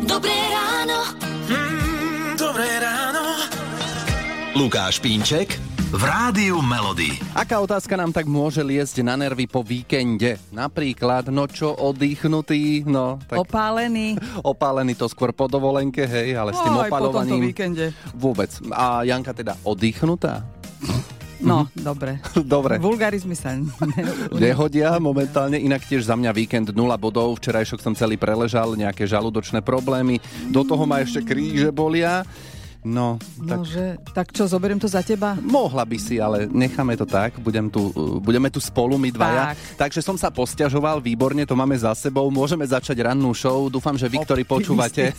Dobré ráno. Mm, dobré ráno. Lukáš Pínček v Rádiu Melody. Aká otázka nám tak môže liesť na nervy po víkende? Napríklad, no čo, oddychnutý, no... Tak Opálený. opálený to skôr po dovolenke, hej, ale s tým Aj po tomto opalovaním... víkende. Vôbec. A Janka teda oddychnutá? No, Mhm. dobre. Dobre. Vulgarizmy sa... Nehodia momentálne, inak tiež za mňa víkend 0 bodov, včerajšok som celý preležal, nejaké žalúdočné problémy, do toho ma ešte kríže bolia. No, tak Nože, tak čo, zoberiem to za teba? Mohla by si, ale necháme to tak. Budem tu, budeme tu spolu my dvaja. Tak. Takže som sa posťažoval, výborne, to máme za sebou. Môžeme začať rannú show. Dúfam, že vy, ktorí počúvate,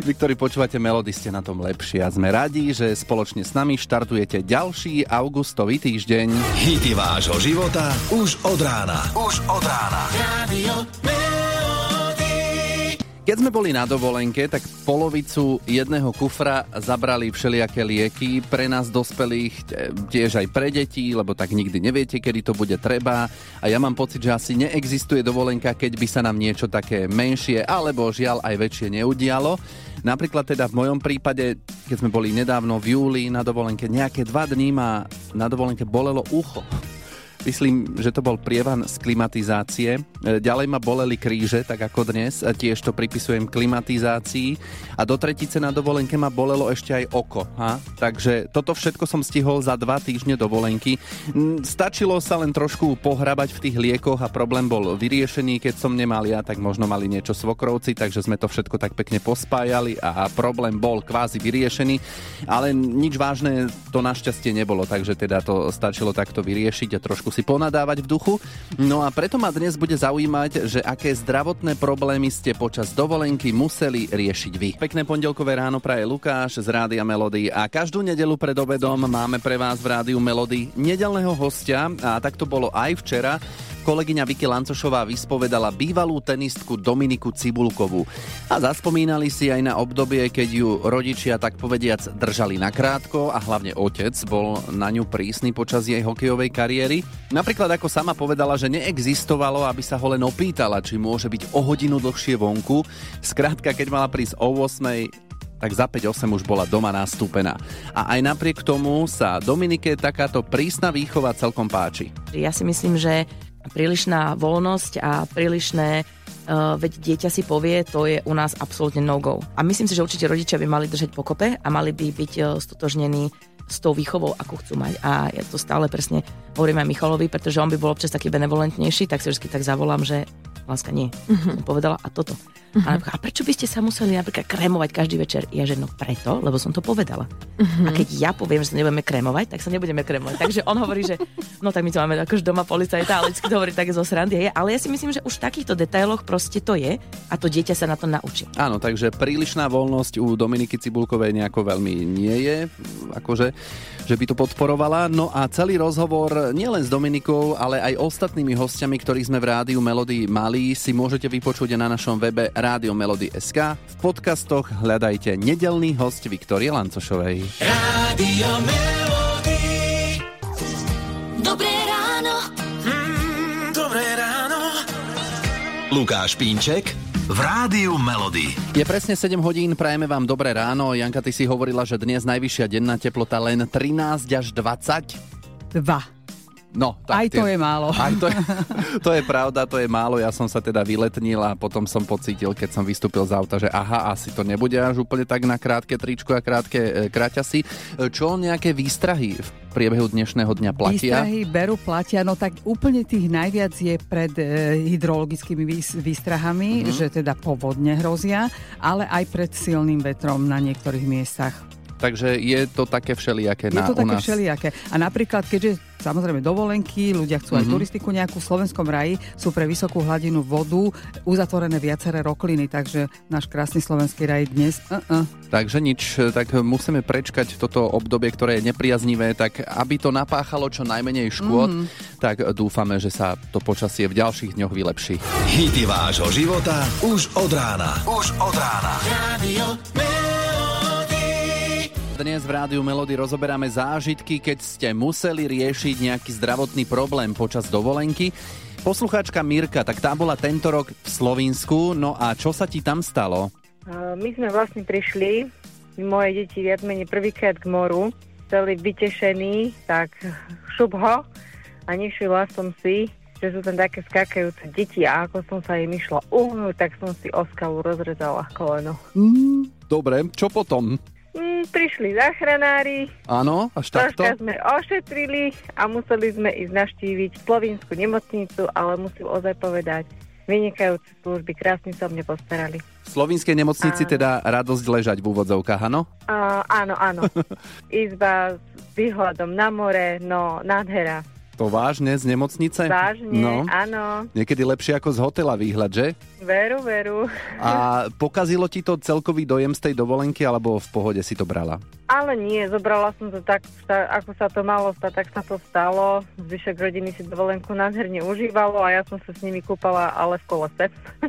vy, ktorí počúvate Melody, ste na tom lepšie. A sme radi, že spoločne s nami štartujete ďalší augustový týždeň. Hity vášho života už od rána. Už od rána. Radio. Keď sme boli na dovolenke, tak polovicu jedného kufra zabrali všelijaké lieky pre nás dospelých, e, tiež aj pre deti, lebo tak nikdy neviete, kedy to bude treba. A ja mám pocit, že asi neexistuje dovolenka, keď by sa nám niečo také menšie alebo žiaľ aj väčšie neudialo. Napríklad teda v mojom prípade, keď sme boli nedávno v júli na dovolenke, nejaké dva dní ma na dovolenke bolelo ucho. Myslím, že to bol prievan z klimatizácie. E, Ďalej ma boleli kríže, tak ako dnes. Tiež to pripisujem klimatizácii. A do tretice na dovolenke ma bolelo ešte aj oko. Ha? Takže toto všetko som stihol za dva týždne dovolenky. Stačilo sa len trošku pohrabať v tých liekoch a problém bol vyriešený. Keď som nemal ja, tak možno mali niečo svokrovci, takže sme to všetko tak pekne pospájali a problém bol kvázi vyriešený. Ale nič vážne to našťastie nebolo, takže teda to stačilo takto vyriešiť a trošku si ponadávať v duchu. No a preto ma dnes bude zaujímať, že aké zdravotné problémy ste počas dovolenky museli riešiť vy. Pekné pondelkové ráno praje Lukáš z Rádia Melody a každú nedelu pred obedom máme pre vás v Rádiu Melody nedelného hostia a tak to bolo aj včera. Kolegyňa Vicky Lancošová vyspovedala bývalú tenistku Dominiku Cibulkovú. A zaspomínali si aj na obdobie, keď ju rodičia tak povediac držali nakrátko a hlavne otec bol na ňu prísny počas jej hokejovej kariéry. Napríklad ako sama povedala, že neexistovalo, aby sa ho len opýtala, či môže byť o hodinu dlhšie vonku. Skrátka, keď mala prísť o 8 tak za 5-8 už bola doma nastúpená. A aj napriek tomu sa Dominike takáto prísna výchova celkom páči. Ja si myslím, že prílišná voľnosť a prílišné Uh, veď dieťa si povie, to je u nás absolútne no-go. A myslím si, že určite rodičia by mali držať pokope a mali by byť uh, stotožnení s tou výchovou, akú chcú mať. A ja to stále presne hovorím aj Michalovi, pretože on by bol občas taký benevolentnejší, tak si vždy tak zavolám, že láska nie. Uh-huh. Som povedala a toto. Uh-huh. A, prečo by ste sa museli napríklad krémovať každý večer? Ja že no preto, lebo som to povedala. Uh-huh. A keď ja poviem, že sa nebudeme krémovať, tak sa nebudeme krémovať. Takže on hovorí, že no tak my to máme akož doma policajta, ale vždy to hovorí také zo srandy. Ale ja si myslím, že už v takýchto detailoch proste to je a to dieťa sa na to naučí. Áno, takže prílišná voľnosť u Dominiky Cibulkovej nejako veľmi nie je, akože, že by to podporovala. No a celý rozhovor nielen s Dominikou, ale aj ostatnými hostiami, ktorých sme v rádiu Melody mali, si môžete vypočuť na našom webe Rádio Melody.sk. V podcastoch hľadajte nedelný host Viktorie Lancošovej. Radio Melody. Dobré ráno. Mm, dobré ráno. Lukáš Pínček v Rádiu Melody. Je presne 7 hodín, prajeme vám dobré ráno. Janka, ty si hovorila, že dnes najvyššia denná teplota len 13 až 20. Dva. No, Aj to je málo. Aj to, je, to je pravda, to je málo. Ja som sa teda vyletnil a potom som pocítil, keď som vystúpil z auta, že aha, asi to nebude až úplne tak na krátke tričko a krátke e, kraťasy. E, Čo nejaké výstrahy v priebehu dnešného dňa platia? Výstrahy berú, platia, no tak úplne tých najviac je pred e, hydrologickými výs- výstrahami, Mhm. mm-hmm. že teda povodne hrozia, ale aj pred silným vetrom na niektorých miestach. Takže je to také všelijaké Je na, to u také nás. všelijaké. A napríklad, keďže samozrejme dovolenky, ľudia chcú aj turistiku nejakú v slovenskom raji, sú pre vysokú hladinu vodu uzatvorené viaceré rokliny, takže náš krásny slovenský raj dnes uh-uh. Takže nič, tak musíme prečkať toto obdobie, ktoré je nepriaznivé, tak aby to napáchalo čo najmenej škôd, Mhm. mm. tak dúfame, že sa to počasie v ďalších dňoch vylepší. Hity vášho života už od rána. Už od rána. Radio. Dnes v Rádiu Melody rozoberáme zážitky, keď ste museli riešiť nejaký zdravotný problém počas dovolenky. Poslucháčka Mirka, tak tá bola tento rok v Slovinsku, no a čo sa ti tam stalo? My sme vlastne prišli, moje deti viac menej prvýkrát k moru, celý vytešení, tak šup ho a nevšimla som si, že sú tam také skakajúce deti a ako som sa im išla uhnúť, tak som si o skalu rozrezala koleno. Mm, dobre, čo potom? Mm, prišli záchranári, Áno, až takto? troška sme ošetrili a museli sme ísť navštíviť slovinskú nemocnicu, ale musím ozaj povedať, vynikajúce služby, krásne sa mne postarali. V slovinskej nemocnici Áno. teda radosť ležať v úvodzovkách, áno? Uh, áno, áno. Izba s výhľadom na more, no nádhera. To vážne z nemocnice? Vážne, No, áno. niekedy lepšie ako z hotela výhľad, že? Veru, veru. A pokazilo ti to celkový dojem z tej dovolenky, alebo v pohode si to brala? Ale nie, zobrala som to tak, ako sa to malo stať, tak sa to stalo. Zvyšok rodiny si dovolenku nádherne užívalo a ja som sa s nimi kúpala, ale v kolese.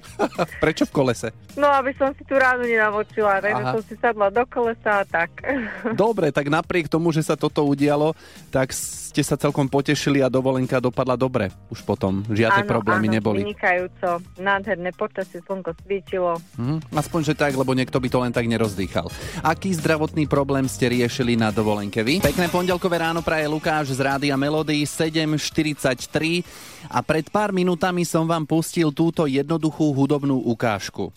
Prečo v kolese? No, aby som si tú ránu nenavočila, takže Aha. som si sadla do kolesa a tak. Dobre, tak napriek tomu, že sa toto udialo, tak ste sa celkom potešili a dovolenka dopadla dobre. Už potom žiadne Áno, problémy áno, neboli. vynikajúco. Nádherné počasie, slnko svítilo. Mhm, aspoň, že tak, lebo niekto by to len tak nerozdýchal. Aký zdravotný problém ste riešili na dovolenke vy? Pekné pondelkové ráno praje Lukáš z Rádia Melody 7.43 a pred pár minútami som vám pustil túto jednoduchú hudobnú ukážku.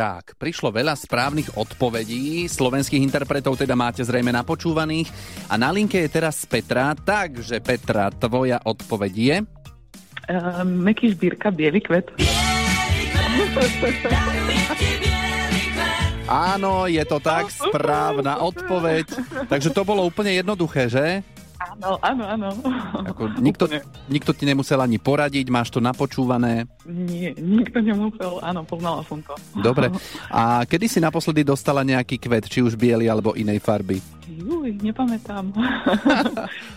Tak, prišlo veľa správnych odpovedí, slovenských interpretov teda máte zrejme napočúvaných a na linke je teraz Petra, takže Petra, tvoja odpoveď je? Uh, Meky Žbírka, Bielý kvet. Áno, je to tak, správna odpoveď. Takže to bolo úplne jednoduché, že? Áno, áno, áno. Ako, nikto, Úplne. nikto ti nemusel ani poradiť, máš to napočúvané. Nie, nikto nemusel. Áno, poznala som to. Dobre. A kedy si naposledy dostala nejaký kvet, či už biely alebo inej farby? Juj, nepamätám.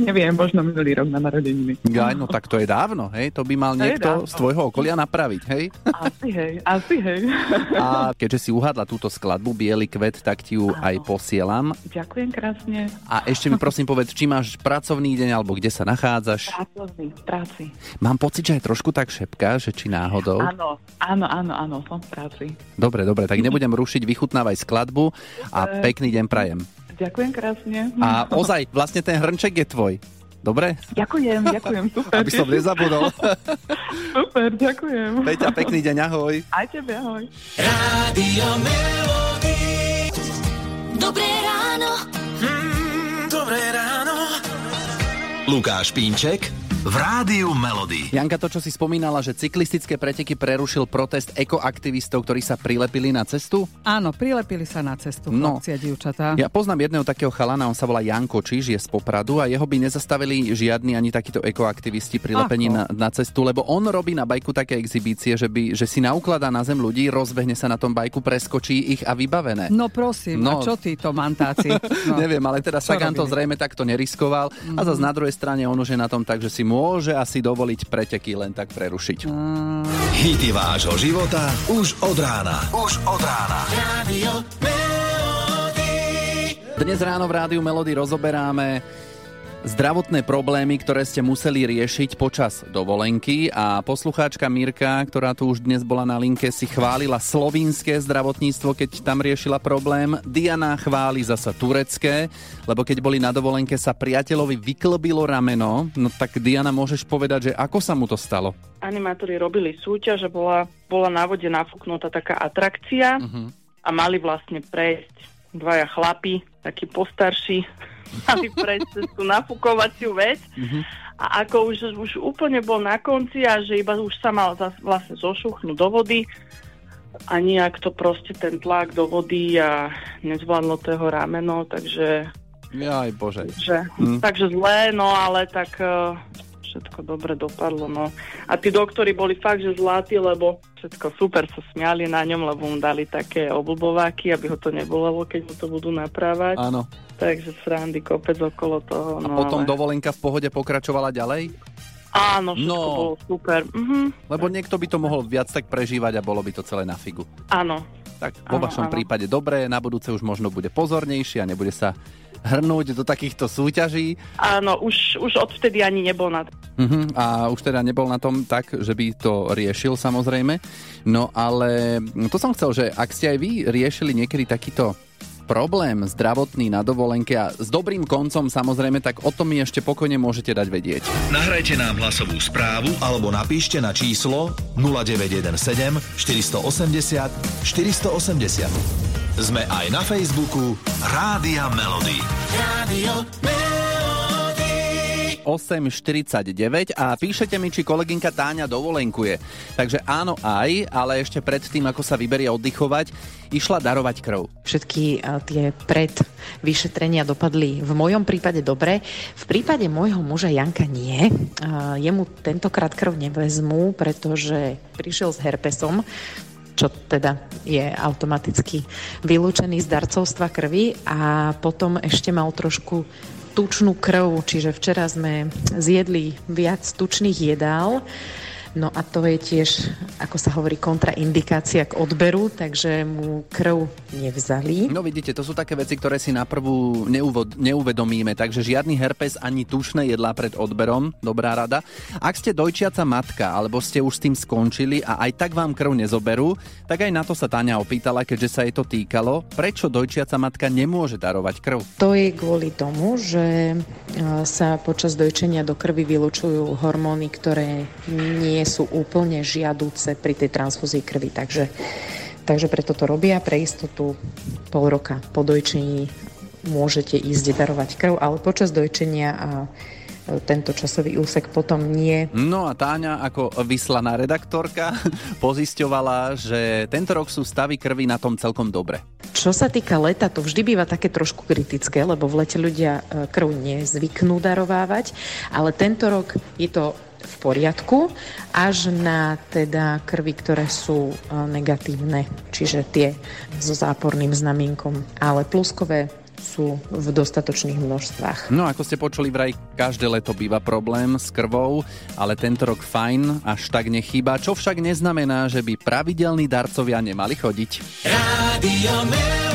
Neviem, možno minulý rok na narodeniny. Gaj, no tak to je dávno, hej? To by mal To niekto z tvojho okolia napraviť, hej? Asi hej, asi hej. A keďže si uhádla túto skladbu Bielý kvet, tak ti ju aj posielam. Ďakujem krásne. A ešte mi prosím povedz, či máš pracovný deň alebo kde sa nachádzaš. Pracovný, v práci. Mám pocit, že aj trošku tak šepká, že či náhodou. Áno, áno, áno, áno, som v práci. Dobre, dobre, tak nebudem rušiť, vychutnávaj skladbu a pekný deň prajem. Ďakujem krásne. A ozaj, vlastne ten hrnček je tvoj. Dobre? Ďakujem, ďakujem, super. Aby som nezabudol. Super, ďakujem. Peťa, pekný deň, ahoj. Aj tebe, ahoj. Rádio Melody. Dobré ráno. Mm, dobré ráno. Lukáš Pínček v Rádiu Melody. Janka, to, čo si spomínala, že cyklistické preteky prerušil protest ekoaktivistov, ktorí sa prilepili na cestu? Áno, prilepili sa na cestu No. chlapci a dievčatá. Ja poznám jedného takého chalana, on sa volá Janko Čiž, je z Popradu a jeho by nezastavili žiadni ani takíto ekoaktivisti prilepení na, na cestu, lebo on robí na bajku také exhibície, že, by, že si naukladá na zem ľudí, rozbehne sa na tom bajku, preskočí ich a vybavené. No prosím, No. a čo títo mantáci? No. Neviem, ale teda Sagan to? Mhm. zrejme takto neriskoval a zase na druhej strane on už je na tom tak, že si môže asi dovoliť preteky len tak prerušiť. Hity vášho života už od rána. Už od rána. Rádio Melody. Dnes ráno v Rádiu Melody rozoberáme zdravotné problémy, ktoré ste museli riešiť počas dovolenky a poslucháčka Mirka, ktorá tu už dnes bola na linke, si chválila slovínske zdravotníctvo, keď tam riešila problém. Diana chváli zasa turecké, lebo keď boli na dovolenke sa priateľovi vyklbilo rameno, no tak Diana môžeš povedať, že ako sa mu to stalo? animátori robili súťaž a bola, bola na vode nafúknutá taká atrakcia Mhm. a mali vlastne prejsť dvaja chlapi, takí postarší, mali prejsť cez tú nafúkovaciu vec a ako už, už úplne bol na konci a že iba už sa mal zas, vlastne zošuchnúť do vody a nejak to proste ten tlak do vody a nezvládlo to jeho rameno, takže Jaj, bože. že, Hm. takže zlé, no ale tak eh, všetko dobre dopadlo, no. A tí doktori boli fakt, že zlatí, lebo všetko super sa smiali na ňom, lebo mu dali také oblbováky, aby ho to nebolelo, keď mu to budú naprávať. Áno. Takže srandy kopec okolo toho. A No, potom ale... dovolenka v pohode pokračovala ďalej? Áno, všetko No. bolo super. Mhm, Lebo niekto by to mohol viac tak prežívať a bolo by to celé na figu. áno. Tak vo Áno, vašom áno. prípade dobré, na budúce už možno bude pozornejší a nebude sa hrnúť do takýchto súťaží. Áno, už, už odvtedy ani nebol na... Uh-huh. A už teda nebol na tom tak, že by to riešil samozrejme. No ale to som chcel, že ak ste aj vy riešili niekedy takýto problém zdravotný na dovolenke a s dobrým koncom samozrejme, tak o tom mi ešte pokojne môžete dať vedieť. Nahrajte nám hlasovú správu alebo napíšte na číslo 0917 480 480. Sme aj na Facebooku Rádia Melody. Radio Melody. 8.49 a píšete mi, či kolegynka Táňa dovolenkuje. Takže áno aj, ale ešte predtým, ako sa vyberie oddychovať, išla darovať krv. Všetky a, tie predvyšetrenia dopadli v mojom prípade dobre. V prípade môjho muža Janka nie. A, Jemu tentokrát krv nevezmú, pretože prišiel s herpesom, čo teda je automaticky vylúčený z darcovstva krvi a potom ešte mal trošku tučnú krv, čiže včera sme zjedli viac tučných jedál. No a to je tiež, ako sa hovorí, kontraindikácia k odberu, takže mu krv nevzali. No vidíte, to sú také veci, ktoré si na prvú neuvod, neuvedomíme, takže žiadny herpes ani tušné jedlá pred odberom, dobrá rada. Ak ste dojčiaca matka, alebo ste už s tým skončili a aj tak vám krv nezoberú, tak aj na to sa Táňa opýtala, keďže sa jej to týkalo, prečo dojčiaca matka nemôže darovať krv. To je kvôli tomu, že e, sa počas dojčenia do krvi vylučujú hormóny, ktoré nie sú úplne žiadúce pri tej transfúzii krvi. Takže, takže preto to robia. Pre istotu pol roka po dojčení môžete ísť darovať krv, ale počas dojčenia a e, tento časový úsek potom nie. No a Táňa ako vyslaná redaktorka pozisťovala, že tento rok sú stavy krvi na tom celkom dobre. Čo sa týka leta, to vždy býva také trošku kritické, lebo v lete ľudia e, krv nezvyknú darovávať, ale tento rok je to v poriadku, až na teda krvi, ktoré sú e, negatívne, čiže tie so záporným znamienkom, ale pluskové sú v dostatočných množstvách. No ako ste počuli, vraj každé leto býva problém s krvou, ale tento rok fajn, až tak nechýba, čo však neznamená, že by pravidelní darcovia nemali chodiť. Radio.